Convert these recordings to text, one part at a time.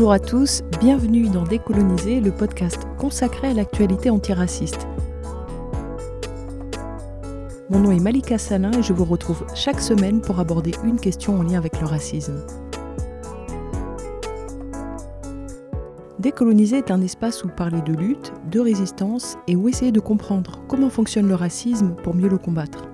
Bonjour à tous, bienvenue dans Décoloniser, le podcast consacré à l'actualité antiraciste. Mon nom est Malika Salin et je vous retrouve chaque semaine pour aborder une question en lien avec le racisme. Décoloniser est un espace où parler de lutte, de résistance et où essayer de comprendre comment fonctionne le racisme pour mieux le combattre.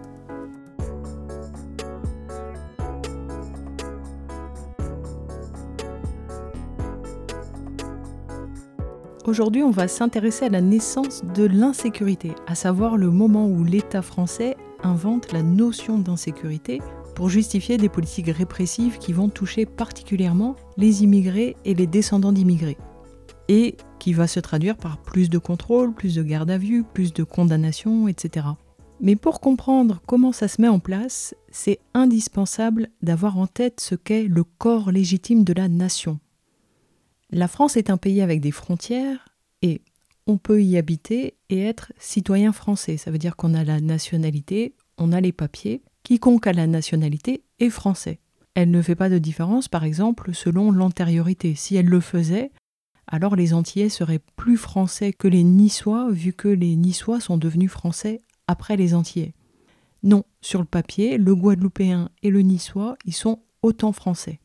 Aujourd'hui, on va s'intéresser à la naissance de l'insécurité, à savoir le moment où l'État français invente la notion d'insécurité pour justifier des politiques répressives qui vont toucher particulièrement les immigrés et les descendants d'immigrés. Et qui va se traduire par plus de contrôle, plus de garde à vue, plus de condamnations, etc. Mais pour comprendre comment ça se met en place, c'est indispensable d'avoir en tête ce qu'est le corps légitime de la nation. La France est un pays avec des frontières et on peut y habiter et être citoyen français. Ça veut dire qu'on a la nationalité, on a les papiers. Quiconque a la nationalité est français. Elle ne fait pas de différence, par exemple, selon l'antériorité. Si elle le faisait, alors les Antillais seraient plus français que les Niçois, vu que les Niçois sont devenus français après les Antillais. Non, sur le papier, le Guadeloupéen et le Niçois, ils sont autant français.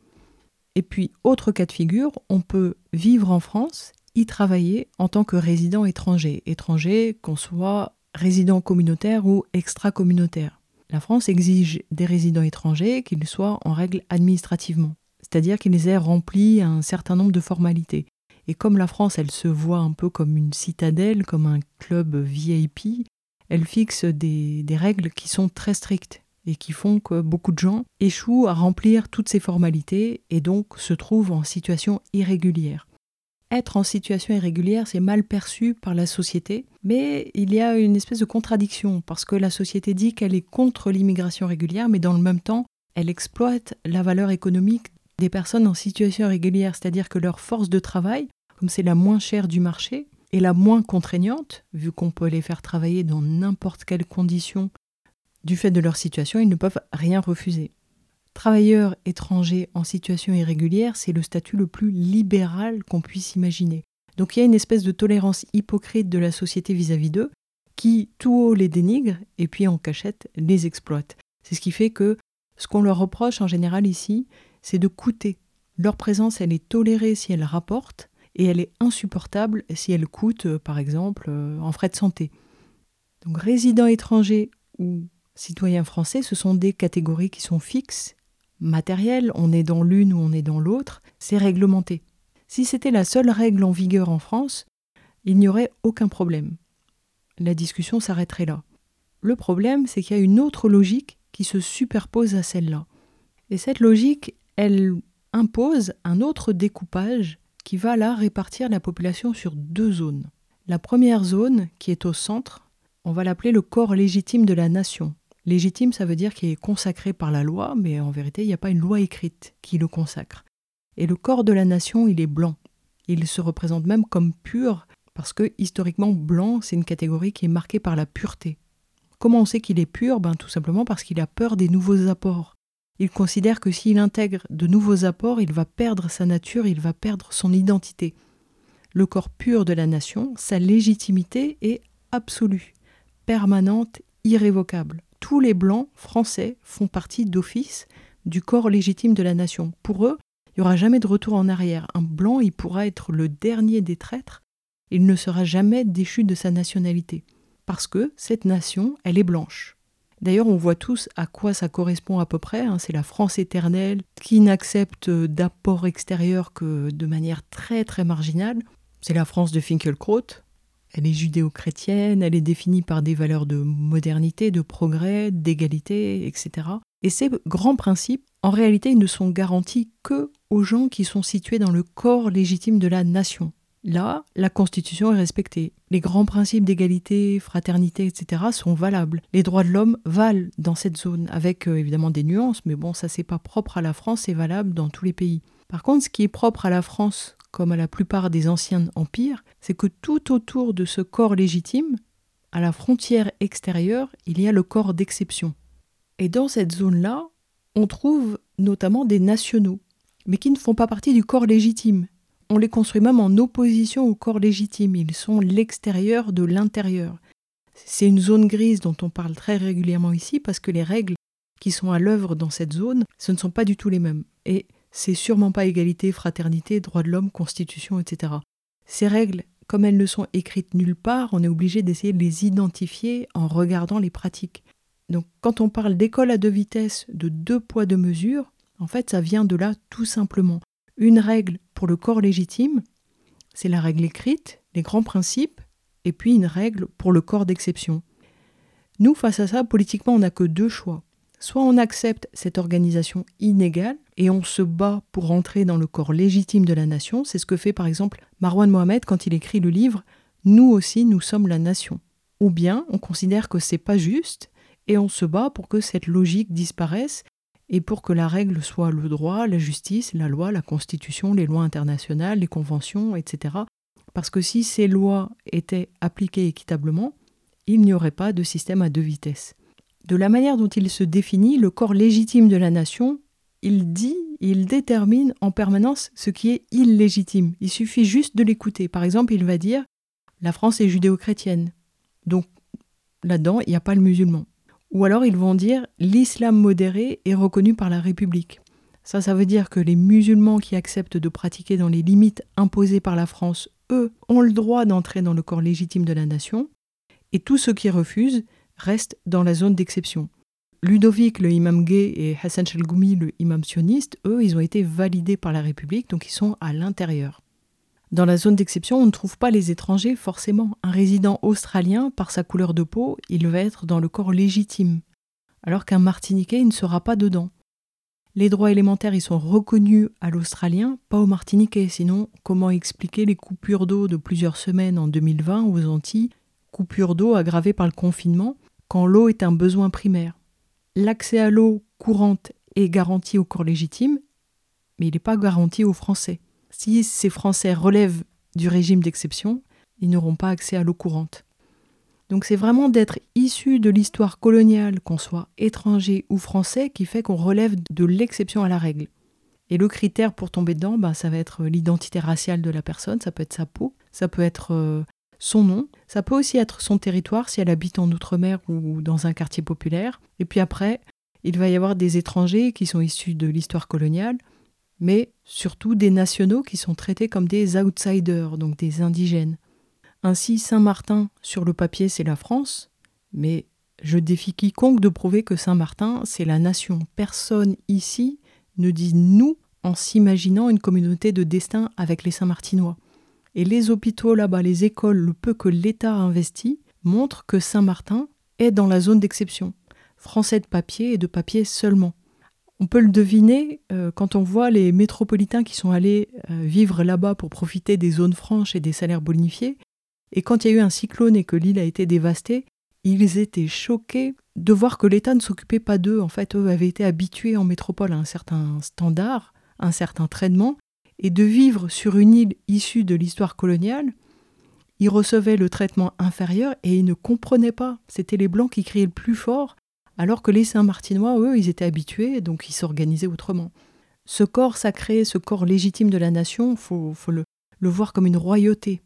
Et puis, autre cas de figure, on peut vivre en France, y travailler en tant que résident étranger. Étranger, qu'on soit résident communautaire ou extra-communautaire. La France exige des résidents étrangers qu'ils soient en règle administrativement, c'est-à-dire qu'ils aient rempli un certain nombre de formalités. Et comme la France, elle se voit un peu comme une citadelle, comme un club VIP, elle fixe des, des règles qui sont très strictes et qui font que beaucoup de gens échouent à remplir toutes ces formalités et donc se trouvent en situation irrégulière. Être en situation irrégulière, c'est mal perçu par la société, mais il y a une espèce de contradiction parce que la société dit qu'elle est contre l'immigration régulière, mais dans le même temps, elle exploite la valeur économique des personnes en situation irrégulière, c'est-à-dire que leur force de travail, comme c'est la moins chère du marché, est la moins contraignante, vu qu'on peut les faire travailler dans n'importe quelles conditions du fait de leur situation, ils ne peuvent rien refuser. Travailleurs étrangers en situation irrégulière, c'est le statut le plus libéral qu'on puisse imaginer. Donc il y a une espèce de tolérance hypocrite de la société vis-à-vis d'eux, qui tout haut les dénigre et puis en cachette les exploite. C'est ce qui fait que ce qu'on leur reproche en général ici, c'est de coûter. Leur présence, elle est tolérée si elle rapporte, et elle est insupportable si elle coûte, euh, par exemple, euh, en frais de santé. Donc résidents étrangers ou citoyens français, ce sont des catégories qui sont fixes, matérielles, on est dans l'une ou on est dans l'autre, c'est réglementé. Si c'était la seule règle en vigueur en France, il n'y aurait aucun problème. La discussion s'arrêterait là. Le problème, c'est qu'il y a une autre logique qui se superpose à celle-là. Et cette logique, elle impose un autre découpage qui va là répartir la population sur deux zones. La première zone, qui est au centre, on va l'appeler le corps légitime de la nation. Légitime, ça veut dire qu'il est consacré par la loi, mais en vérité, il n'y a pas une loi écrite qui le consacre. Et le corps de la nation, il est blanc. Il se représente même comme pur, parce que historiquement, blanc, c'est une catégorie qui est marquée par la pureté. Comment on sait qu'il est pur? Ben, Tout simplement parce qu'il a peur des nouveaux apports. Il considère que s'il intègre de nouveaux apports, il va perdre sa nature, il va perdre son identité. Le corps pur de la nation, sa légitimité est absolue, permanente, irrévocable tous les blancs français font partie d'office du corps légitime de la nation. Pour eux, il n'y aura jamais de retour en arrière. Un blanc, il pourra être le dernier des traîtres, il ne sera jamais déchu de sa nationalité. Parce que cette nation, elle est blanche. D'ailleurs, on voit tous à quoi ça correspond à peu près. Hein. C'est la France éternelle qui n'accepte d'apport extérieur que de manière très très marginale. C'est la France de Finkelkraut, elle est judéo-chrétienne, elle est définie par des valeurs de modernité, de progrès, d'égalité, etc. Et ces grands principes, en réalité, ils ne sont garantis que aux gens qui sont situés dans le corps légitime de la nation. Là, la Constitution est respectée. Les grands principes d'égalité, fraternité, etc. sont valables. Les droits de l'homme valent dans cette zone, avec euh, évidemment des nuances, mais bon, ça c'est pas propre à la France, c'est valable dans tous les pays. Par contre, ce qui est propre à la France comme à la plupart des anciens empires, c'est que tout autour de ce corps légitime, à la frontière extérieure, il y a le corps d'exception. Et dans cette zone-là, on trouve notamment des nationaux, mais qui ne font pas partie du corps légitime. on les construit même en opposition au corps légitime. Ils sont l'extérieur de l'intérieur. C'est une zone grise dont on parle très régulièrement ici parce que les règles qui sont à l'œuvre dans cette zone, ce ne sont pas du tout les mêmes. Et c'est sûrement pas égalité, fraternité, droits de l'homme, constitution, etc. Ces règles, comme elles ne sont écrites nulle part, on est obligé d'essayer de les identifier en regardant les pratiques. Donc quand on parle d'école à deux vitesses, de deux poids, deux mesures, en fait ça vient de là tout simplement. Une règle pour le corps légitime, c'est la règle écrite, les grands principes, et puis une règle pour le corps d'exception. Nous, face à ça, politiquement, on n'a que deux choix. Soit on accepte cette organisation inégale et on se bat pour entrer dans le corps légitime de la nation, c'est ce que fait par exemple Marwan Mohamed quand il écrit le livre Nous aussi nous sommes la nation. Ou bien on considère que c'est pas juste et on se bat pour que cette logique disparaisse et pour que la règle soit le droit, la justice, la loi, la constitution, les lois internationales, les conventions, etc. Parce que si ces lois étaient appliquées équitablement, il n'y aurait pas de système à deux vitesses. De la manière dont il se définit, le corps légitime de la nation, il dit, il détermine en permanence ce qui est illégitime. Il suffit juste de l'écouter. Par exemple, il va dire la France est judéo-chrétienne. Donc là-dedans, il n'y a pas le musulman. Ou alors ils vont dire l'islam modéré est reconnu par la République. Ça, ça veut dire que les musulmans qui acceptent de pratiquer dans les limites imposées par la France, eux, ont le droit d'entrer dans le corps légitime de la nation, et tous ceux qui refusent, restent dans la zone d'exception. Ludovic, le imam gay, et Hassan Chalgoumi, le imam sioniste, eux, ils ont été validés par la République, donc ils sont à l'intérieur. Dans la zone d'exception, on ne trouve pas les étrangers forcément. Un résident australien, par sa couleur de peau, il va être dans le corps légitime, alors qu'un Martiniquais ne sera pas dedans. Les droits élémentaires, ils sont reconnus à l'Australien, pas au Martiniquais. Sinon, comment expliquer les coupures d'eau de plusieurs semaines en 2020 aux Antilles, coupures d'eau aggravées par le confinement, quand l'eau est un besoin primaire. L'accès à l'eau courante est garanti au corps légitime, mais il n'est pas garanti aux Français. Si ces Français relèvent du régime d'exception, ils n'auront pas accès à l'eau courante. Donc c'est vraiment d'être issu de l'histoire coloniale, qu'on soit étranger ou français, qui fait qu'on relève de l'exception à la règle. Et le critère pour tomber dedans, ben, ça va être l'identité raciale de la personne, ça peut être sa peau, ça peut être euh, son nom. Ça peut aussi être son territoire si elle habite en Outre-mer ou dans un quartier populaire. Et puis après, il va y avoir des étrangers qui sont issus de l'histoire coloniale, mais surtout des nationaux qui sont traités comme des outsiders, donc des indigènes. Ainsi, Saint-Martin, sur le papier, c'est la France, mais je défie quiconque de prouver que Saint-Martin, c'est la nation. Personne ici ne dit nous en s'imaginant une communauté de destin avec les Saint-Martinois. Et les hôpitaux là-bas, les écoles, le peu que l'État a investi, montrent que Saint-Martin est dans la zone d'exception. Français de papier et de papier seulement. On peut le deviner euh, quand on voit les métropolitains qui sont allés euh, vivre là-bas pour profiter des zones franches et des salaires bonifiés. Et quand il y a eu un cyclone et que l'île a été dévastée, ils étaient choqués de voir que l'État ne s'occupait pas d'eux. En fait, eux avaient été habitués en métropole à un certain standard, un certain traitement, et de vivre sur une île issue de l'histoire coloniale, ils recevaient le traitement inférieur et ils ne comprenaient pas. C'était les Blancs qui criaient le plus fort, alors que les Saint-Martinois, eux, ils étaient habitués, donc ils s'organisaient autrement. Ce corps sacré, ce corps légitime de la nation, il faut, le, le voir comme une royauté.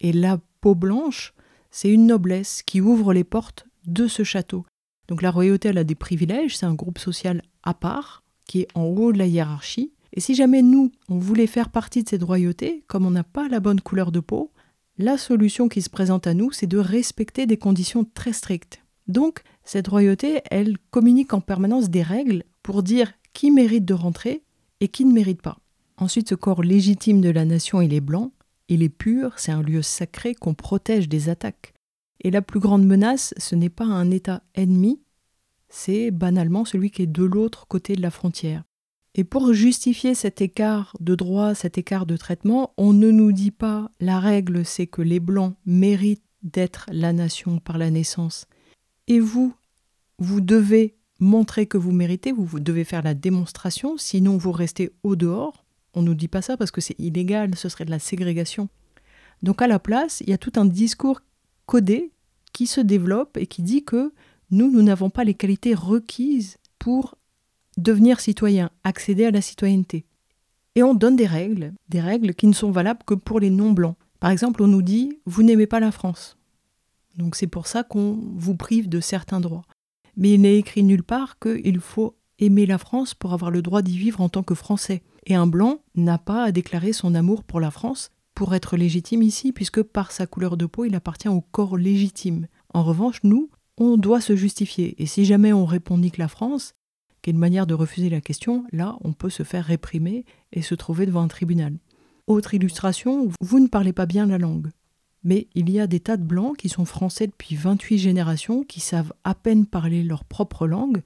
Et la peau blanche, c'est une noblesse qui ouvre les portes de ce château. Donc la royauté, elle a des privilèges, c'est un groupe social à part, qui est en haut de la hiérarchie, et si jamais nous, on voulait faire partie de cette royauté, comme on n'a pas la bonne couleur de peau, la solution qui se présente à nous, c'est de respecter des conditions très strictes. Donc, cette royauté, elle communique en permanence des règles pour dire qui mérite de rentrer et qui ne mérite pas. Ensuite, ce corps légitime de la nation, il est blanc, il est pur, c'est un lieu sacré qu'on protège des attaques. Et la plus grande menace, ce n'est pas un État ennemi, c'est banalement celui qui est de l'autre côté de la frontière. Et pour justifier cet écart de droit, cet écart de traitement, on ne nous dit pas la règle c'est que les Blancs méritent d'être la nation par la naissance. Et vous, vous devez montrer que vous méritez, vous, devez faire la démonstration, sinon vous restez au dehors. On ne nous dit pas ça parce que c'est illégal, ce serait de la ségrégation. Donc à la place, il y a tout un discours codé qui se développe et qui dit que nous, nous n'avons pas les qualités requises pour devenir citoyen, accéder à la citoyenneté. Et on donne des règles, des règles qui ne sont valables que pour les non-blancs. Par exemple, on nous dit vous n'aimez pas la France. Donc c'est pour ça qu'on vous prive de certains droits. Mais il n'est écrit nulle part qu'il faut aimer la France pour avoir le droit d'y vivre en tant que Français. Et un blanc n'a pas à déclarer son amour pour la France pour être légitime ici, puisque par sa couleur de peau, il appartient au corps légitime. En revanche, nous, on doit se justifier. Et si jamais on répond nique la France, une manière de refuser la question, là, on peut se faire réprimer et se trouver devant un tribunal. Autre illustration, vous ne parlez pas bien la langue. Mais il y a des tas de blancs qui sont français depuis 28 générations, qui savent à peine parler leur propre langue,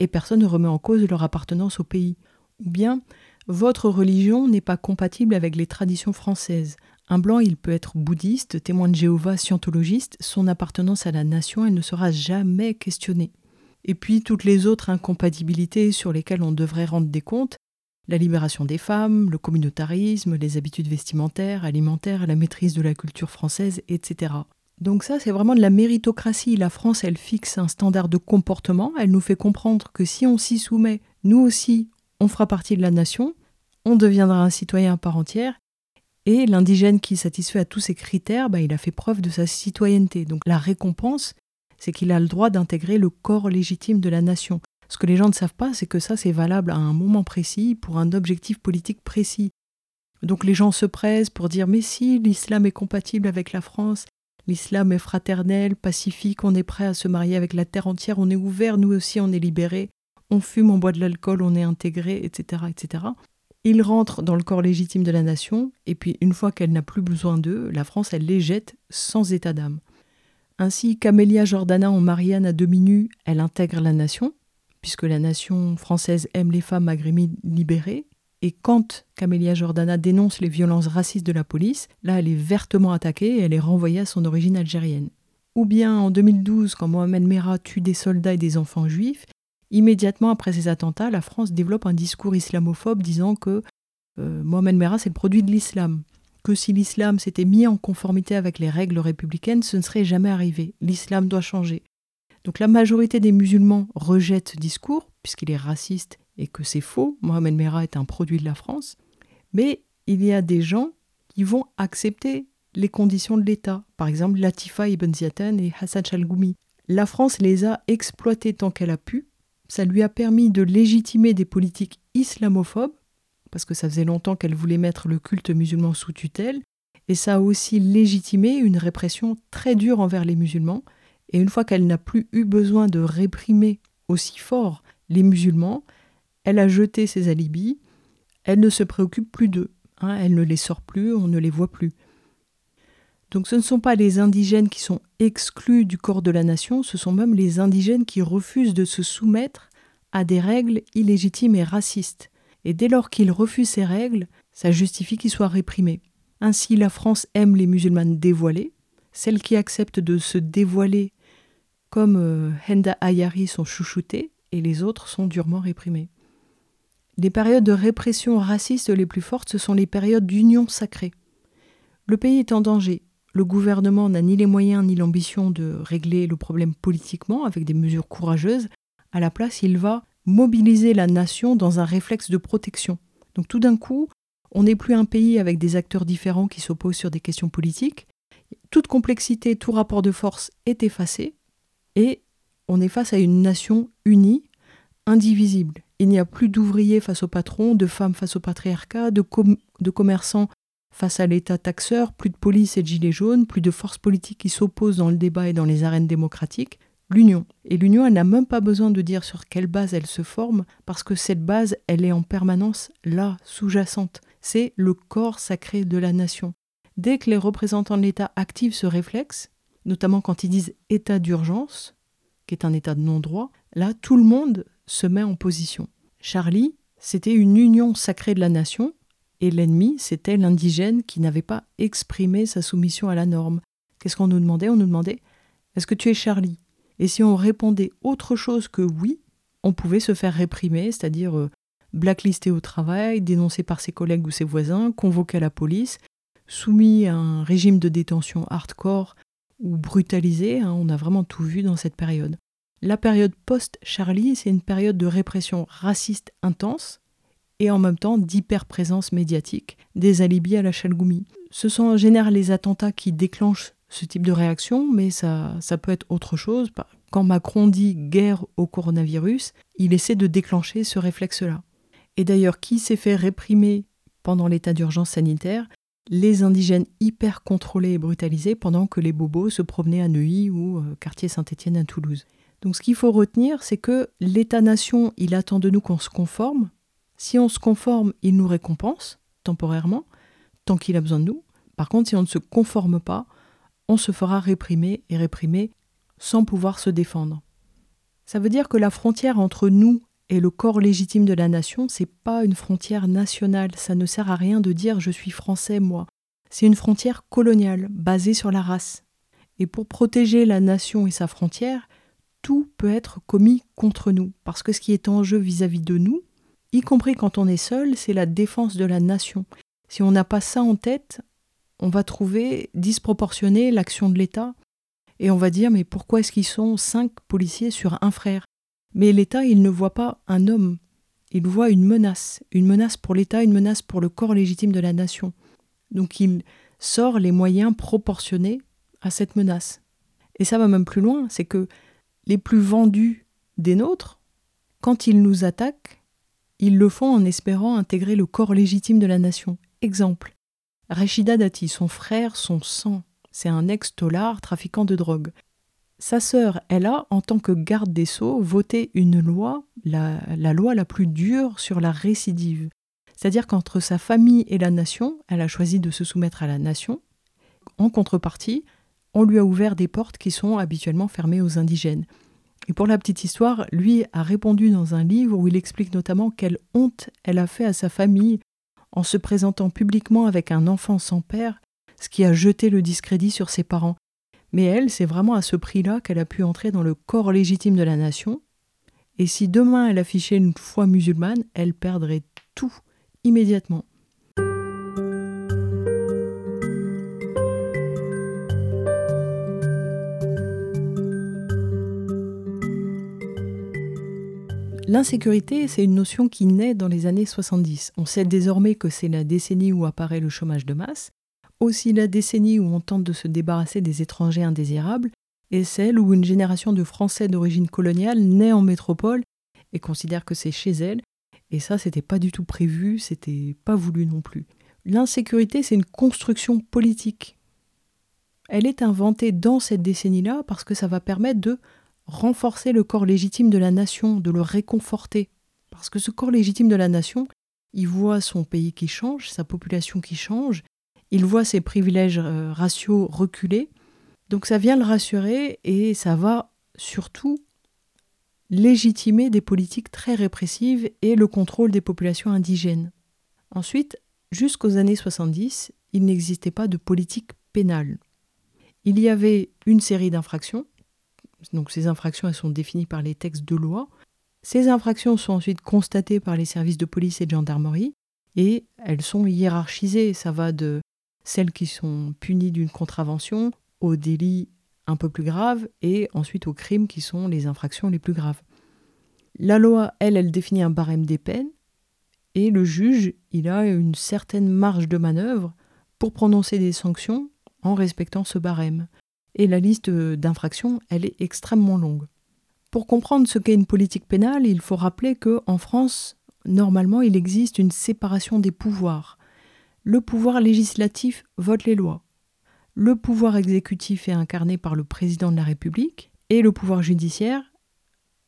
et personne ne remet en cause leur appartenance au pays. Ou bien, votre religion n'est pas compatible avec les traditions françaises. Un blanc, il peut être bouddhiste, témoin de Jéhovah, scientologiste, son appartenance à la nation, elle ne sera jamais questionnée. Et puis toutes les autres incompatibilités sur lesquelles on devrait rendre des comptes, la libération des femmes, le communautarisme, les habitudes vestimentaires, alimentaires, la maîtrise de la culture française, etc. Donc ça, c'est vraiment de la méritocratie. La France, elle fixe un standard de comportement, elle nous fait comprendre que si on s'y soumet, nous aussi, on fera partie de la nation, on deviendra un citoyen à part entière, et l'indigène qui satisfait à tous ces critères, bah, il a fait preuve de sa citoyenneté. Donc la récompense, c'est qu'il a le droit d'intégrer le corps légitime de la nation. Ce que les gens ne savent pas, c'est que ça, c'est valable à un moment précis, pour un objectif politique précis. Donc les gens se pressent pour dire mais si l'islam est compatible avec la France, l'islam est fraternel, pacifique, on est prêt à se marier avec la terre entière, on est ouvert, nous aussi on est libérés, on fume, on boit de l'alcool, on est intégré, etc., etc. Ils rentrent dans le corps légitime de la nation, et puis une fois qu'elle n'a plus besoin d'eux, la France, elle les jette sans état d'âme. Ainsi, Camélia Jordana en Marianne à demi nue, elle intègre la nation, puisque la nation française aime les femmes maghrébines libérées, et quand Camélia Jordana dénonce les violences racistes de la police, là elle est vertement attaquée et elle est renvoyée à son origine algérienne. Ou bien en 2012, quand Mohamed Merah tue des soldats et des enfants juifs, Immédiatement après ces attentats, la France développe un discours islamophobe disant que euh, Mohamed Merah c'est le produit de l'islam, que si l'islam s'était mis en conformité avec les règles républicaines, ce ne serait jamais arrivé. L'islam doit changer. Donc la majorité des musulmans rejettent ce discours, puisqu'il est raciste et que c'est faux. Mohamed Merah est un produit de la France. Mais il y a des gens qui vont accepter les conditions de l'État. Par exemple, Latifa Ibn Ziatan et Hassan Chalgoumi. La France les a exploités tant qu'elle a pu ça lui a permis de légitimer des politiques islamophobes, parce que ça faisait longtemps qu'elle voulait mettre le culte musulman sous tutelle, et ça a aussi légitimé une répression très dure envers les musulmans, et une fois qu'elle n'a plus eu besoin de réprimer aussi fort les musulmans, elle a jeté ses alibis, elle ne se préoccupe plus d'eux, hein, elle ne les sort plus, on ne les voit plus. Donc ce ne sont pas les indigènes qui sont exclus du corps de la nation, ce sont même les indigènes qui refusent de se soumettre à des règles illégitimes et racistes. Et dès lors qu'ils refusent ces règles, ça justifie qu'ils soient réprimés. Ainsi la France aime les musulmanes dévoilées, celles qui acceptent de se dévoiler comme euh, Henda Ayari sont chouchoutées et les autres sont durement réprimées. Les périodes de répression raciste les plus fortes, ce sont les périodes d'union sacrée. Le pays est en danger, le gouvernement n'a ni les moyens ni l'ambition de régler le problème politiquement avec des mesures courageuses. À la place, il va mobiliser la nation dans un réflexe de protection. Donc tout d'un coup, on n'est plus un pays avec des acteurs différents qui s'opposent sur des questions politiques. Toute complexité, tout rapport de force est effacé et on est face à une nation unie, indivisible. Il n'y a plus d'ouvriers face au patron, de femmes face au patriarcat, de, de commerçants Face à l'État taxeur, plus de police et de gilets jaunes, plus de forces politiques qui s'opposent dans le débat et dans les arènes démocratiques, l'union. Et l'union, elle n'a même pas besoin de dire sur quelle base elle se forme, parce que cette base, elle est en permanence là, sous-jacente. C'est le corps sacré de la nation. Dès que les représentants de l'État activent ce réflexe, notamment quand ils disent état d'urgence, qui est un état de non-droit, là, tout le monde se met en position. Charlie, c'était une union sacrée de la nation, et l'ennemi, c'était l'indigène qui n'avait pas exprimé sa soumission à la norme. Qu'est-ce qu'on nous demandait? On nous demandait Est-ce que tu es Charlie? Et si on répondait autre chose que oui, on pouvait se faire réprimer, c'est-à-dire euh, blacklisté au travail, dénoncé par ses collègues ou ses voisins, convoqué à la police, soumis à un régime de détention hardcore ou brutalisé. Hein, on a vraiment tout vu dans cette période. La période post-Charlie, c'est une période de répression raciste intense et en même temps d'hyper-présence médiatique, des alibis à la Chalgoumi. Ce sont en général les attentats qui déclenchent ce type de réaction, mais ça, ça peut être autre chose. Quand Macron dit guerre au coronavirus, il essaie de déclencher ce réflexe-là. Et d'ailleurs, qui s'est fait réprimer pendant l'état d'urgence sanitaire? Les indigènes hyper contrôlés et brutalisés pendant que les bobos se promenaient à Neuilly ou euh, quartier Saint-Étienne à Toulouse. Donc ce qu'il faut retenir, c'est que l'État-nation, il attend de nous qu'on se conforme. Si on se conforme, il nous récompense temporairement, tant qu'il a besoin de nous. Par contre, si on ne se conforme pas, on se fera réprimer et réprimer sans pouvoir se défendre. Ça veut dire que la frontière entre nous et le corps légitime de la nation, c'est pas une frontière nationale, ça ne sert à rien de dire je suis français moi. C'est une frontière coloniale basée sur la race. Et pour protéger la nation et sa frontière, tout peut être commis contre nous, parce que ce qui est en jeu vis-à-vis de nous, y compris quand on est seul, c'est la défense de la nation. Si on n'a pas ça en tête, on va trouver disproportionnée l'action de l'État, et on va dire mais pourquoi est-ce qu'ils sont cinq policiers sur un frère? Mais l'État, il ne voit pas un homme, il voit une menace, une menace pour l'État, une menace pour le corps légitime de la nation. Donc il sort les moyens proportionnés à cette menace. Et ça va même plus loin, c'est que les plus vendus des nôtres, quand ils nous attaquent, ils le font en espérant intégrer le corps légitime de la nation. Exemple, Rachida Dati, son frère, son sang, c'est un ex-tolard trafiquant de drogue. Sa sœur, elle a, en tant que garde des sceaux, voté une loi, la, la loi la plus dure sur la récidive. C'est-à-dire qu'entre sa famille et la nation, elle a choisi de se soumettre à la nation. En contrepartie, on lui a ouvert des portes qui sont habituellement fermées aux indigènes. Et pour la petite histoire, lui a répondu dans un livre où il explique notamment quelle honte elle a fait à sa famille en se présentant publiquement avec un enfant sans père, ce qui a jeté le discrédit sur ses parents. Mais elle, c'est vraiment à ce prix-là qu'elle a pu entrer dans le corps légitime de la nation. Et si demain elle affichait une foi musulmane, elle perdrait tout immédiatement. L'insécurité, c'est une notion qui naît dans les années 70. On sait désormais que c'est la décennie où apparaît le chômage de masse, aussi la décennie où on tente de se débarrasser des étrangers indésirables, et celle où une génération de Français d'origine coloniale naît en métropole et considère que c'est chez elle, et ça, c'était pas du tout prévu, c'était pas voulu non plus. L'insécurité, c'est une construction politique. Elle est inventée dans cette décennie-là parce que ça va permettre de renforcer le corps légitime de la nation, de le réconforter. Parce que ce corps légitime de la nation, il voit son pays qui change, sa population qui change, il voit ses privilèges euh, raciaux reculer. Donc ça vient le rassurer et ça va surtout légitimer des politiques très répressives et le contrôle des populations indigènes. Ensuite, jusqu'aux années 70, il n'existait pas de politique pénale. Il y avait une série d'infractions, donc ces infractions, elles sont définies par les textes de loi. Ces infractions sont ensuite constatées par les services de police et de gendarmerie et elles sont hiérarchisées. Ça va de celles qui sont punies d'une contravention aux délits un peu plus graves et ensuite aux crimes qui sont les infractions les plus graves. La loi, elle, elle définit un barème des peines et le juge, il a une certaine marge de manœuvre pour prononcer des sanctions en respectant ce barème et la liste d'infractions, elle est extrêmement longue. Pour comprendre ce qu'est une politique pénale, il faut rappeler que en France, normalement, il existe une séparation des pouvoirs. Le pouvoir législatif vote les lois. Le pouvoir exécutif est incarné par le président de la République et le pouvoir judiciaire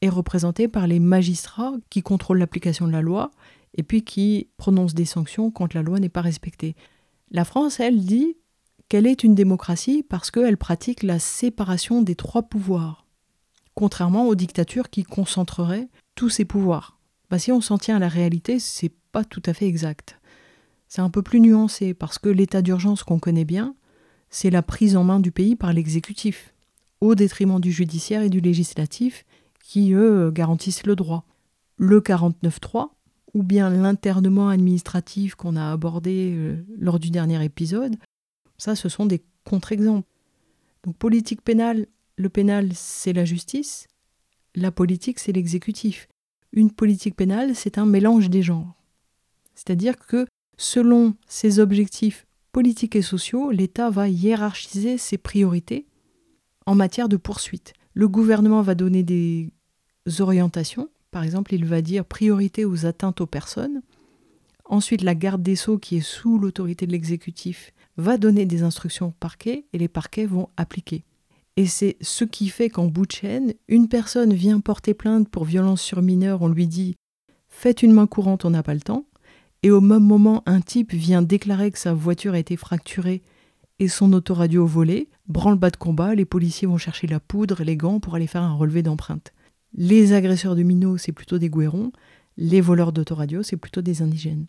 est représenté par les magistrats qui contrôlent l'application de la loi et puis qui prononcent des sanctions quand la loi n'est pas respectée. La France, elle, dit qu'elle est une démocratie parce qu'elle pratique la séparation des trois pouvoirs, contrairement aux dictatures qui concentreraient tous ces pouvoirs. Bah, si on s'en tient à la réalité, c'est pas tout à fait exact. C'est un peu plus nuancé parce que l'état d'urgence qu'on connaît bien, c'est la prise en main du pays par l'exécutif, au détriment du judiciaire et du législatif qui, eux, garantissent le droit. Le 49.3, ou bien l'internement administratif qu'on a abordé euh, lors du dernier épisode, ça, ce sont des contre-exemples. Donc politique pénale, le pénal, c'est la justice. La politique, c'est l'exécutif. Une politique pénale, c'est un mélange des genres. C'est-à-dire que selon ses objectifs politiques et sociaux, l'État va hiérarchiser ses priorités en matière de poursuite. Le gouvernement va donner des orientations. Par exemple, il va dire priorité aux atteintes aux personnes. Ensuite, la garde des sceaux, qui est sous l'autorité de l'exécutif, va donner des instructions au parquet et les parquets vont appliquer. Et c'est ce qui fait qu'en bout de chaîne, une personne vient porter plainte pour violence sur mineur, on lui dit Faites une main courante, on n'a pas le temps. Et au même moment, un type vient déclarer que sa voiture a été fracturée et son autoradio volé. Branle-bas de combat, les policiers vont chercher la poudre et les gants pour aller faire un relevé d'empreinte. Les agresseurs de minots, c'est plutôt des gouérons. Les voleurs d'autoradio, c'est plutôt des indigènes.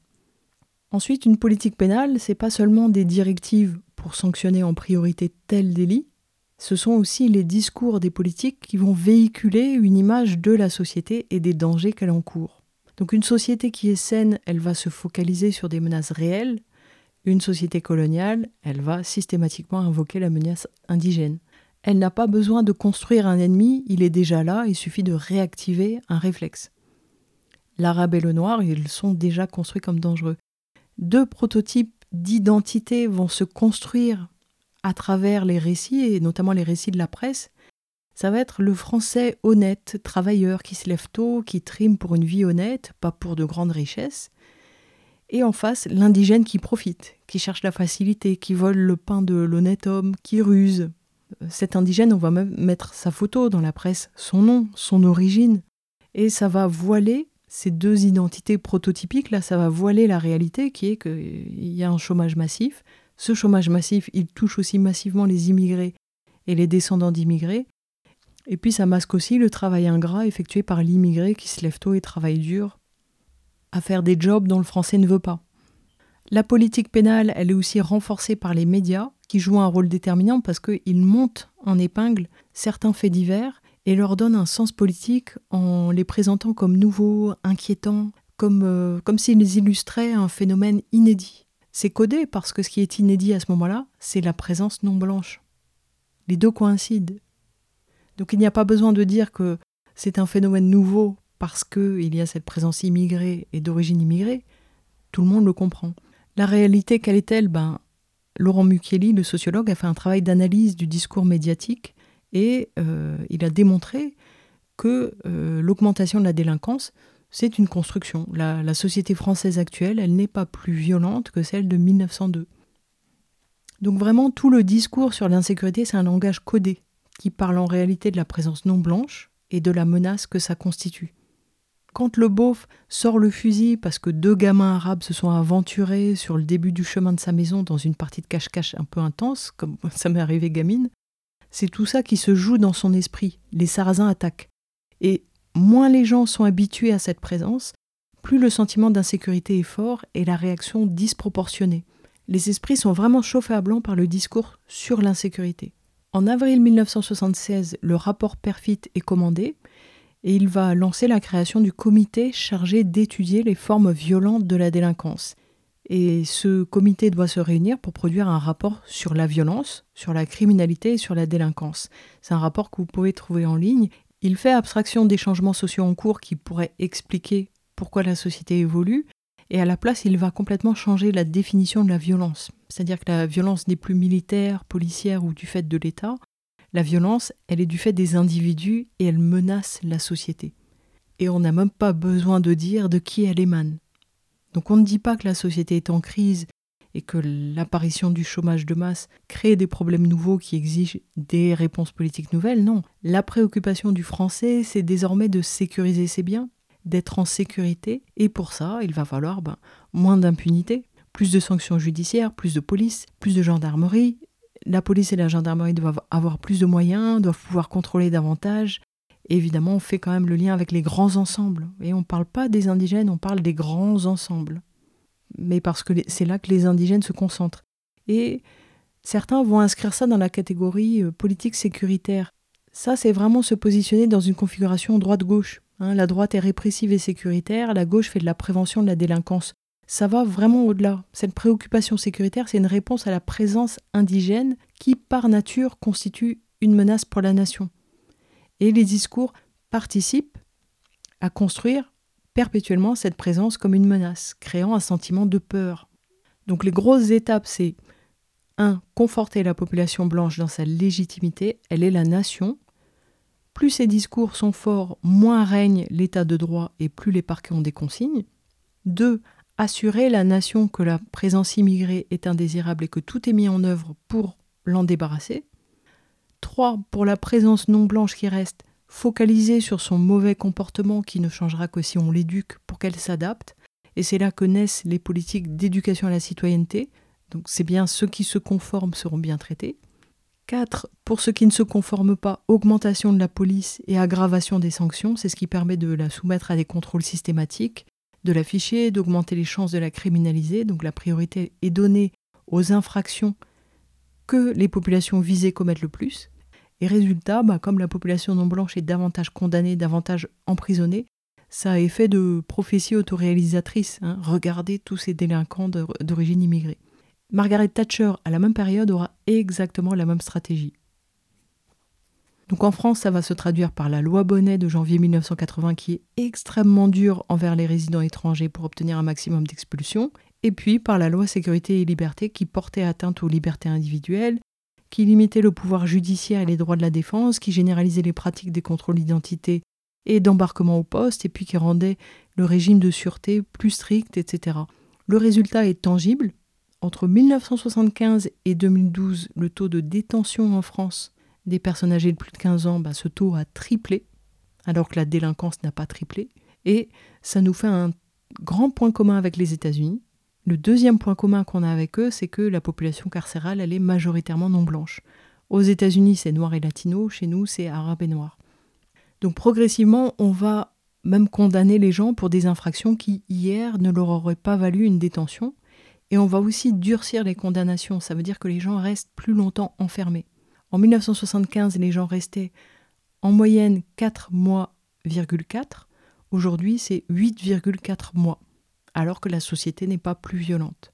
Ensuite, une politique pénale, c'est pas seulement des directives pour sanctionner en priorité tel délit, ce sont aussi les discours des politiques qui vont véhiculer une image de la société et des dangers qu'elle encourt. Donc une société qui est saine, elle va se focaliser sur des menaces réelles. Une société coloniale, elle va systématiquement invoquer la menace indigène. Elle n'a pas besoin de construire un ennemi, il est déjà là, il suffit de réactiver un réflexe. L'arabe et le noir, ils sont déjà construits comme dangereux. Deux prototypes d'identité vont se construire à travers les récits, et notamment les récits de la presse. Ça va être le français honnête, travailleur, qui se lève tôt, qui trime pour une vie honnête, pas pour de grandes richesses. Et en face, l'indigène qui profite, qui cherche la facilité, qui vole le pain de l'honnête homme, qui ruse, cet indigène, on va même mettre sa photo dans la presse, son nom, son origine, et ça va voiler ces deux identités prototypiques, là, ça va voiler la réalité qui est qu'il y a un chômage massif. Ce chômage massif, il touche aussi massivement les immigrés et les descendants d'immigrés. Et puis ça masque aussi le travail ingrat effectué par l'immigré qui se lève tôt et travaille dur à faire des jobs dont le français ne veut pas. La politique pénale, elle est aussi renforcée par les médias qui jouent un rôle déterminant parce qu'ils montent en épingle certains faits divers et leur donnent un sens politique en les présentant comme nouveaux, inquiétants, comme, euh, comme s'ils illustraient un phénomène inédit. C'est codé parce que ce qui est inédit à ce moment-là, c'est la présence non blanche. Les deux coïncident. Donc il n'y a pas besoin de dire que c'est un phénomène nouveau parce qu'il y a cette présence immigrée et d'origine immigrée. Tout le monde le comprend. La réalité, quelle est-elle? Ben, Laurent Mucchielli, le sociologue, a fait un travail d'analyse du discours médiatique et euh, il a démontré que euh, l'augmentation de la délinquance, c'est une construction. La, la, société française actuelle, elle n'est pas plus violente que celle de 1902. Donc vraiment, tout le discours sur l'insécurité, c'est un langage codé qui parle en réalité de la présence non blanche et de la menace que ça constitue. Quand le beauf sort le fusil parce que deux gamins arabes se sont aventurés sur le début du chemin de sa maison dans une partie de cache-cache un peu intense, comme ça m'est arrivé gamine, c'est tout ça qui se joue dans son esprit. Les sarrasins attaquent. Et moins les gens sont habitués à cette présence, plus le sentiment d'insécurité est fort et la réaction disproportionnée. Les esprits sont vraiment chauffés à blanc par le discours sur l'insécurité. En avril 1976, le rapport Perfit est commandé, et il va lancer la création du comité chargé d'étudier les formes violentes de la délinquance. Et ce comité doit se réunir pour produire un rapport sur la violence, sur la criminalité et sur la délinquance. C'est un rapport que vous pouvez trouver en ligne. Il fait abstraction des changements sociaux en cours qui pourraient expliquer pourquoi la société évolue, et à la place, il va complètement changer la définition de la violence. C'est-à-dire que la violence n'est plus militaire, policière ou du fait de l'État, la violence, elle est du fait des individus et elle menace la société. Et on n'a même pas besoin de dire de qui elle émane. Donc on ne dit pas que la société est en crise et que l'apparition du chômage de masse crée des problèmes nouveaux qui exigent des réponses politiques nouvelles. Non, la préoccupation du français, c'est désormais de sécuriser ses biens, d'être en sécurité, et pour ça, il va falloir ben, moins d'impunité, plus de sanctions judiciaires, plus de police, plus de gendarmerie, la police et la gendarmerie doivent avoir plus de moyens, doivent pouvoir contrôler davantage. Évidemment, on fait quand même le lien avec les grands ensembles. Et on ne parle pas des indigènes, on parle des grands ensembles. Mais parce que c'est là que les indigènes se concentrent. Et certains vont inscrire ça dans la catégorie euh, politique sécuritaire. Ça, c'est vraiment se positionner dans une configuration droite-gauche. Hein. la droite est répressive et sécuritaire, la gauche fait de la prévention de la délinquance ça va vraiment au-delà. Cette préoccupation sécuritaire, c'est une réponse à la présence indigène qui, par nature, constitue une menace pour la nation. Et les discours participent à construire perpétuellement cette présence comme une menace, créant un sentiment de peur. Donc les grosses étapes, c'est 1. Conforter la population blanche dans sa légitimité, elle est la nation. Plus ces discours sont forts, moins règne l'état de droit et plus les parquets ont des consignes. 2. Assurer la nation que la présence immigrée est indésirable et que tout est mis en œuvre pour l'en débarrasser. 3. Pour la présence non blanche qui reste, focaliser sur son mauvais comportement qui ne changera que si on l'éduque pour qu'elle s'adapte. Et c'est là que naissent les politiques d'éducation à la citoyenneté. Donc c'est bien ceux qui se conforment seront bien traités. 4. Pour ceux qui ne se conforment pas, augmentation de la police et aggravation des sanctions. C'est ce qui permet de la soumettre à des contrôles systématiques, de l'afficher, d'augmenter les chances de la criminaliser. Donc la priorité est donnée aux infractions que les populations visées commettent le plus. Et résultat, bah, comme la population non blanche est davantage condamnée, davantage emprisonnée, ça a effet de prophétie autoréalisatrice. Hein. Regardez tous ces délinquants d'origine immigrée. Margaret Thatcher, à la même période, aura exactement la même stratégie. Donc en France, ça va se traduire par la loi Bonnet de janvier 1980 qui est extrêmement dure envers les résidents étrangers pour obtenir un maximum d'expulsion, et puis par la loi Sécurité et Liberté qui portait atteinte aux libertés individuelles, qui limitait le pouvoir judiciaire et les droits de la défense, qui généralisait les pratiques des contrôles d'identité et d'embarquement au poste, et puis qui rendait le régime de sûreté plus strict, etc. Le résultat est tangible. Entre 1975 et 2012, le taux de détention en France des personnes âgées de plus de 15 ans, bah, ce taux a triplé, alors que la délinquance n'a pas triplé. Et ça nous fait un grand point commun avec les États-Unis, le deuxième point commun qu'on a avec eux, c'est que la population carcérale, elle est majoritairement non blanche. Aux États-Unis, c'est noir et latino, chez nous, c'est arabe et noir. Donc progressivement, on va même condamner les gens pour des infractions qui, hier, ne leur auraient pas valu une détention. Et on va aussi durcir les condamnations, ça veut dire que les gens restent plus longtemps enfermés. En 1975, les gens restaient en moyenne 4 mois, Aujourd'hui, c'est 8,4 mois alors que la société n'est pas plus violente.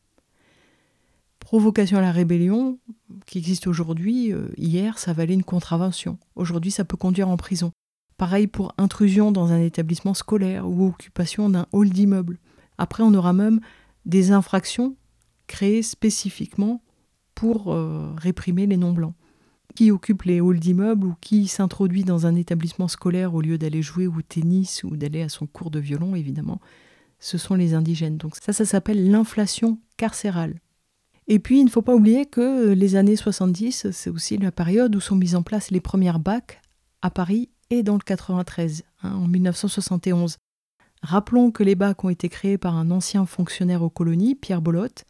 Provocation à la rébellion, qui existe aujourd'hui, euh, hier ça valait une contravention, aujourd'hui ça peut conduire en prison. Pareil pour intrusion dans un établissement scolaire ou occupation d'un hall d'immeuble. Après on aura même des infractions créées spécifiquement pour euh, réprimer les non-blancs. Qui occupe les halls d'immeubles ou qui s'introduit dans un établissement scolaire au lieu d'aller jouer au tennis ou d'aller à son cours de violon, évidemment, ce sont les indigènes. Donc ça, ça s'appelle l'inflation carcérale. Et puis, il ne faut pas oublier que les années 70, c'est aussi la période où sont mises en place les premières bacs à Paris et dans le 93, hein, en 1971. Rappelons que les bacs ont été créés par un ancien fonctionnaire aux colonies, Pierre Bolotte.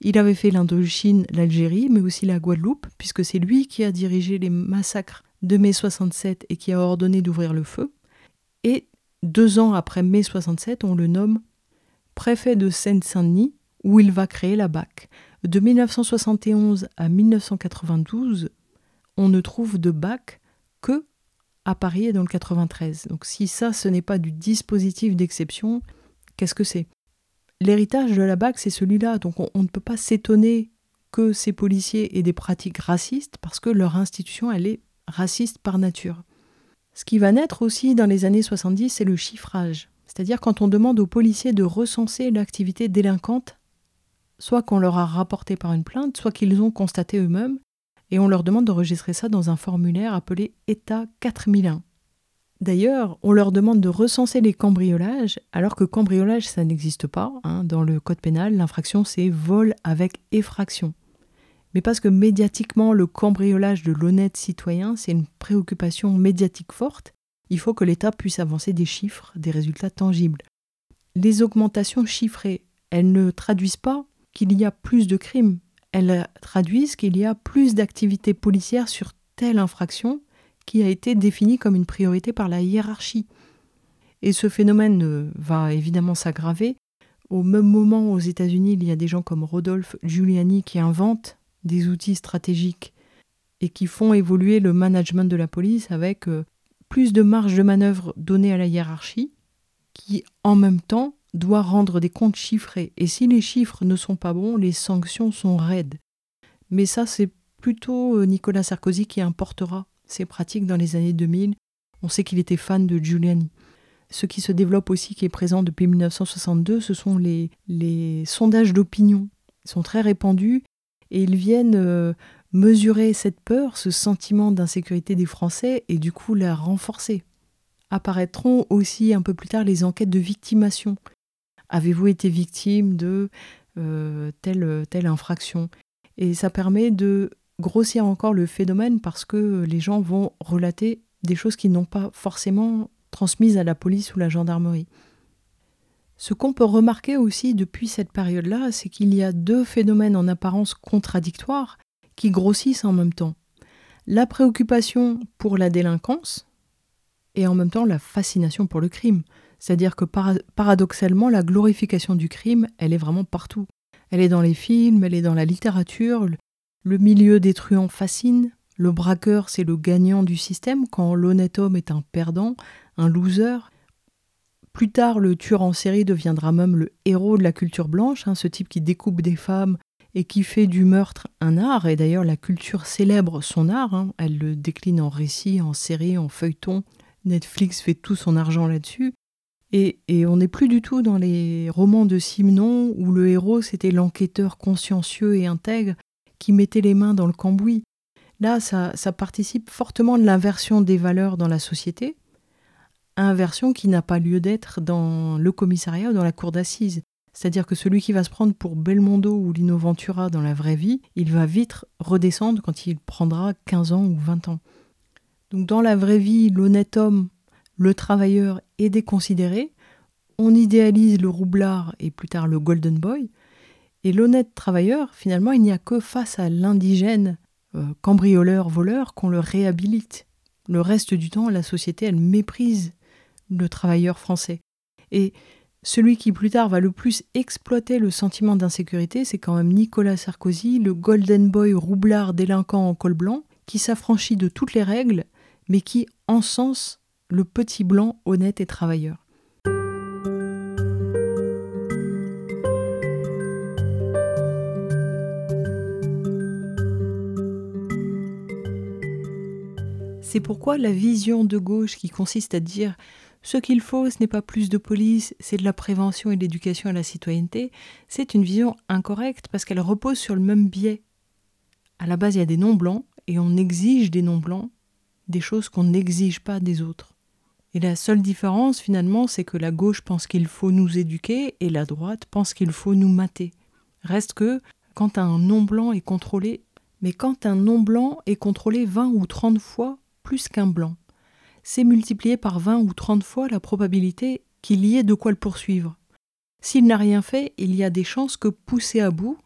Il avait fait l'Indochine, l'Algérie, mais aussi la Guadeloupe, puisque c'est lui qui a dirigé les massacres de mai 67 et qui a ordonné d'ouvrir le feu. Et deux ans après mai 67, on le nomme préfet de Seine-Saint-Denis, où il va créer la BAC. De 1971 à 1992, on ne trouve de BAC que à Paris et dans le 93. Donc si ça, ce n'est pas du dispositif d'exception, qu'est-ce que c'est? L'héritage de la BAC, c'est celui-là. Donc on, on, ne peut pas s'étonner que ces policiers aient des pratiques racistes parce que leur institution, elle est raciste par nature. Ce qui va naître aussi dans les années 70, c'est le chiffrage. C'est-à-dire quand on demande aux policiers de recenser l'activité délinquante, soit qu'on leur a rapporté par une plainte, soit qu'ils ont constaté eux-mêmes, et on leur demande d'enregistrer ça dans un formulaire appelé État 4001. D'ailleurs, on leur demande de recenser les cambriolages, alors que cambriolage, ça n'existe pas. Hein. Dans le code pénal, l'infraction, c'est vol avec effraction mais parce que médiatiquement, le cambriolage de l'honnête citoyen, c'est une préoccupation médiatique forte, il faut que l'État puisse avancer des chiffres, des résultats tangibles. Les augmentations chiffrées, elles ne traduisent pas qu'il y a plus de crimes, elles traduisent qu'il y a plus d'activités policières sur telle infraction qui a été définie comme une priorité par la hiérarchie. Et ce phénomène va évidemment s'aggraver. Au même moment, aux États-Unis, il y a des gens comme Rodolphe Giuliani qui inventent des outils stratégiques et qui font évoluer le management de la police avec euh, plus de marge de manœuvre donnée à la hiérarchie, qui en même temps doit rendre des comptes chiffrés. Et si les chiffres ne sont pas bons, les sanctions sont raides. Mais ça, c'est plutôt euh, Nicolas Sarkozy qui importera ces pratiques dans les années 2000. On sait qu'il était fan de Giuliani. Ce qui se développe aussi, qui est présent depuis 1962, ce sont les, les sondages d'opinion. Ils sont très répandus et ils viennent euh, mesurer cette peur, ce sentiment d'insécurité des Français et du coup la renforcer. Apparaîtront aussi un peu plus tard les enquêtes de victimation. Avez-vous été victime de euh, telle, telle infraction? Et ça permet de grossir encore le phénomène parce que les gens vont relater des choses qu'ils n'ont pas forcément transmises à la police ou la gendarmerie. Ce qu'on peut remarquer aussi depuis cette période-là, c'est qu'il y a deux phénomènes en apparence contradictoires qui grossissent en même temps. La préoccupation pour la délinquance et en même temps la fascination pour le crime. C'est-à-dire que paradoxalement, la glorification du crime, elle est vraiment partout. Elle est dans les films, elle est dans la littérature, le milieu des truands fascine, le braqueur c'est le gagnant du système quand l'honnête homme est un perdant, un loser. Plus tard, le tueur en série deviendra même le héros de la culture blanche, hein, ce type qui découpe des femmes et qui fait du meurtre un art, et d'ailleurs la culture célèbre son art, hein. elle le décline en récit, en série, en feuilleton, Netflix fait tout son argent là-dessus, et, et on n'est plus du tout dans les romans de Simenon où le héros c'était l'enquêteur consciencieux et intègre qui mettait les mains dans le cambouis. Là, ça, ça participe fortement de l'inversion des valeurs dans la société, inversion qui n'a pas lieu d'être dans le commissariat ou dans la cour d'assises. C'est-à-dire que celui qui va se prendre pour Belmondo ou Lino Ventura dans la vraie vie, il va vite redescendre quand il prendra 15 ans ou 20 ans. Donc dans la vraie vie, l'honnête homme, le travailleur est déconsidéré, on idéalise le roublard et plus tard le golden boy, et l'honnête travailleur, finalement, il n'y a que face à l'indigène, euh, cambrioleur, voleur, qu'on le réhabilite. Le reste du temps, la société, elle méprise le travailleur français. Et celui qui plus tard va le plus exploiter le sentiment d'insécurité, c'est quand même Nicolas Sarkozy, le golden boy roublard délinquant en col blanc, qui s'affranchit de toutes les règles, mais qui encense le petit blanc honnête et travailleur. C'est pourquoi la vision de gauche qui consiste à dire ce qu'il faut, ce n'est pas plus de police, c'est de la prévention et de l'éducation à la citoyenneté, c'est une vision incorrecte parce qu'elle repose sur le même biais. À la base, il y a des non-blancs et on exige des non-blancs des choses qu'on n'exige pas des autres. Et la seule différence finalement, c'est que la gauche pense qu'il faut nous éduquer et la droite pense qu'il faut nous mater. Reste que quand un non-blanc est contrôlé, mais quand un non-blanc est contrôlé 20 ou 30 fois plus qu'un blanc, c'est multiplié par 20 ou 30 fois la probabilité qu'il y ait de quoi le poursuivre. S'il n'a rien fait, il y a des chances que, poussé à bout,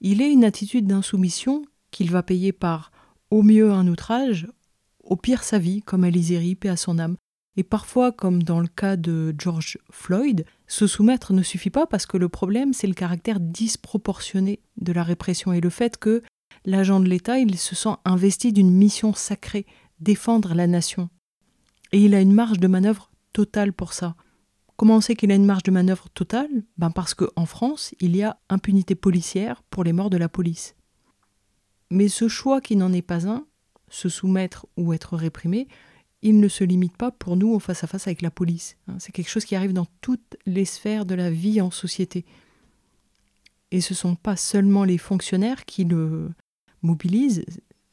il ait une attitude d'insoumission qu'il va payer par au mieux un outrage, au pire sa vie, comme Alizéry, paix à son âme. Et parfois, comme dans le cas de George Floyd, se soumettre ne suffit pas parce que le problème, c'est le caractère disproportionné de la répression et le fait que l'agent de l'État, il se sent investi d'une mission sacrée, défendre la nation. Et il a une marge de manœuvre totale pour ça. Comment on sait qu'il a une marge de manœuvre totale? Ben Parce qu'en France, il y a impunité policière pour les morts de la police. Mais ce choix qui n'en est pas un, se soumettre ou être réprimé, il ne se limite pas pour nous au face-à-face avec la police. Hein. C'est quelque chose qui arrive dans toutes les sphères de la vie en société. Et ce ne sont pas seulement les fonctionnaires qui le mobilisent,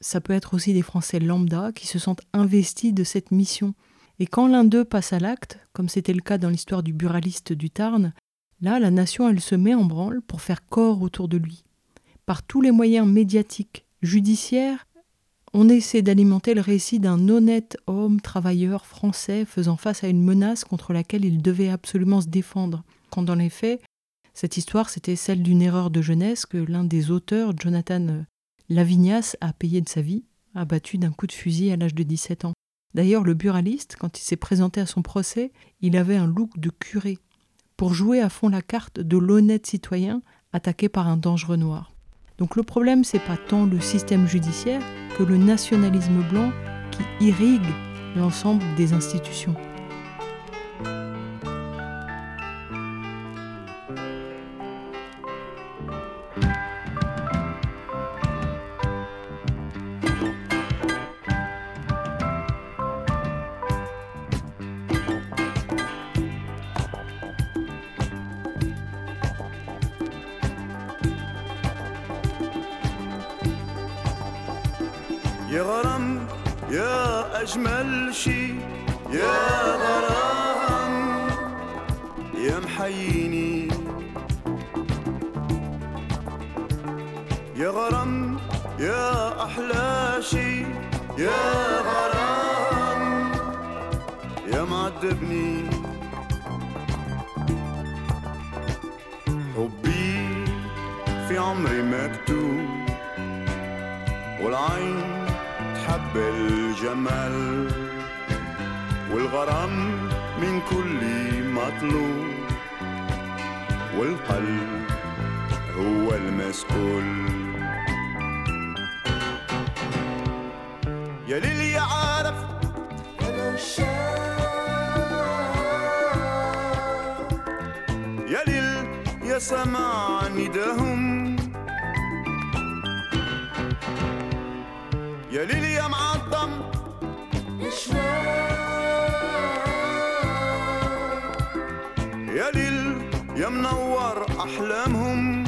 ça peut être aussi des Français lambda qui se sentent investis de cette mission. Et quand l'un d'eux passe à l'acte, comme c'était le cas dans l'histoire du buraliste du Tarn, là, la nation, elle se met en branle pour faire corps autour de lui. Par tous les moyens médiatiques, judiciaires, on essaie d'alimenter le récit d'un honnête homme travailleur français faisant face à une menace contre laquelle il devait absolument se défendre. Quand dans les faits, cette histoire, c'était celle d'une erreur de jeunesse que l'un des auteurs, Jonathan Lavignas a payé de sa vie, abattu d'un coup de fusil à l'âge de 17 ans. D'ailleurs, le buraliste, quand il s'est présenté à son procès, il avait un look de curé, pour jouer à fond la carte de l'honnête citoyen attaqué par un dangereux noir. Donc le problème, c'est pas tant le système judiciaire que le nationalisme blanc qui irrigue l'ensemble des institutions. أجمل شي. يا غرام يا محييني. يا غرام يا أحلى شي. يا غرام يا معذبني. حبي في عمري مكتوب والعين تحب الجمال والغرام من كل مطلوب والقلب هو المسؤول. يا ليل يا عارف أنا يا ليل يا سمع نداهم يا ليل يا معظم أحلامهم.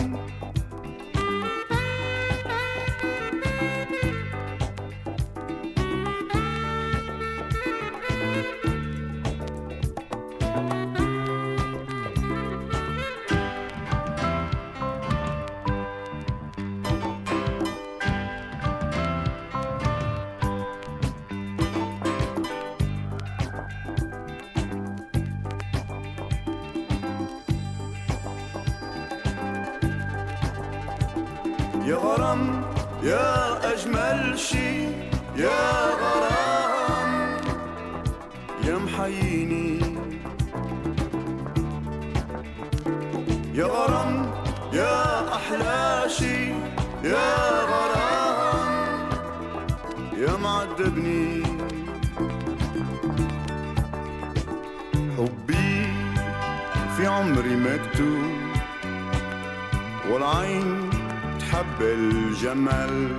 الجمال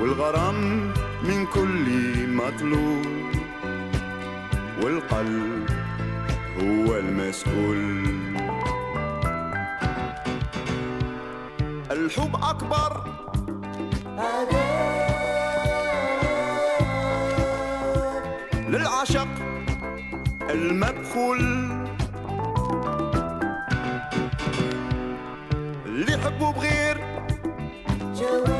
والغرام من كل مطلوب والقلب هو المسؤول. الحب أكبر. للعشق المبخول. اللي يحبوا بغير angel.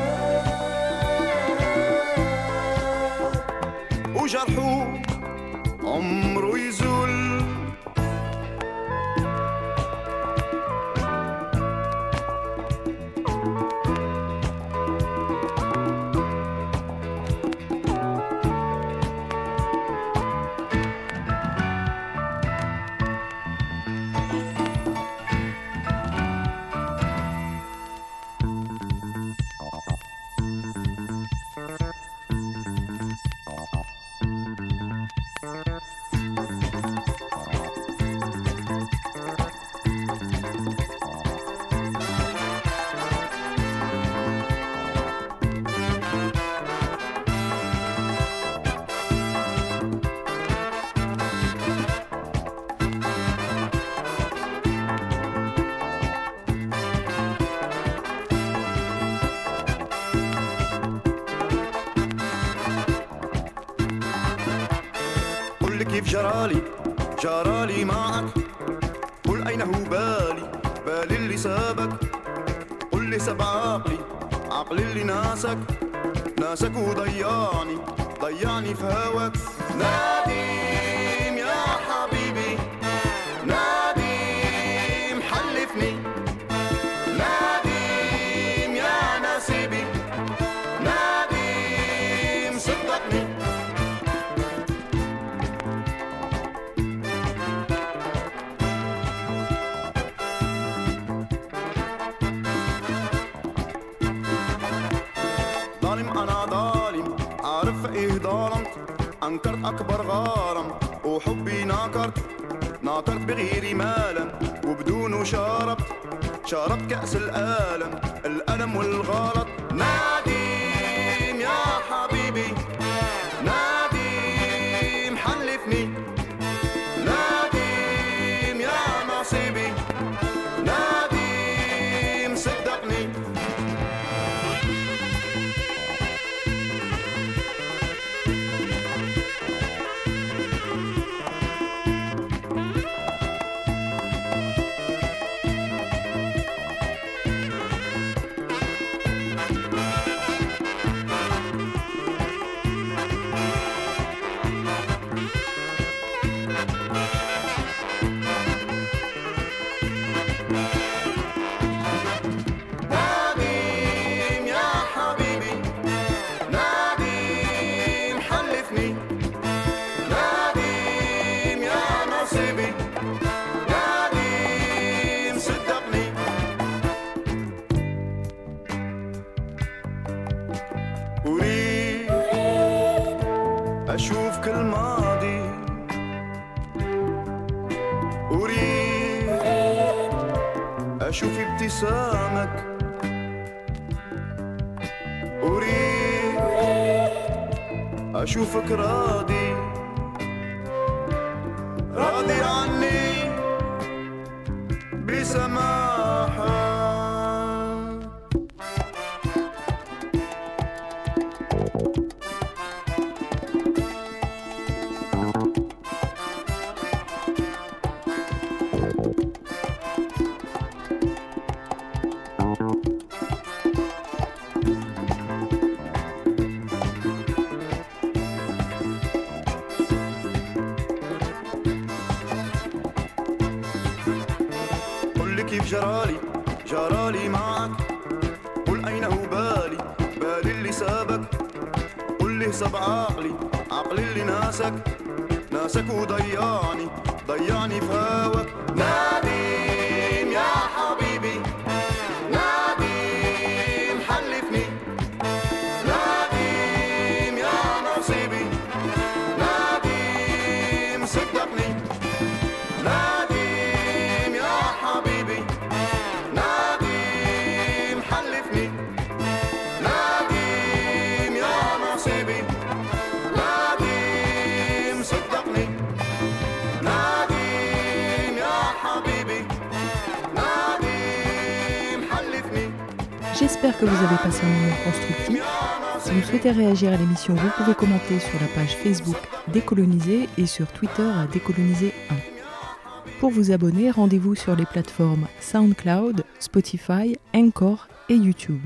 جرالي معك. قل أين هو بالي؟ بالي اللي سابك. قل لي سبع عقلي عقلي اللي ناسك. ناسك وضيعني ضيعني في هواك. ناديم انكرت أكبر غرام وحبي ناكرت ناكرت بغيري مالا وبدونه شربت شربت كأس الألم الألم والغلط. ناديم اشوفك راضي كيف جرالي؟ جرالي معك. قل أين هو بالي بالي اللي سابك. قل لي سب عقلي عقلي اللي ناسك. ناسك وضيعني ضيعني في هواك. ناديم J'espère que vous avez passé un moment constructif. Si vous souhaitez réagir à l'émission, vous pouvez commenter sur la page Facebook Décoloniser et sur Twitter Décoloniser 1. Pour vous abonner, rendez-vous sur les plateformes SoundCloud, Spotify, Encore et YouTube.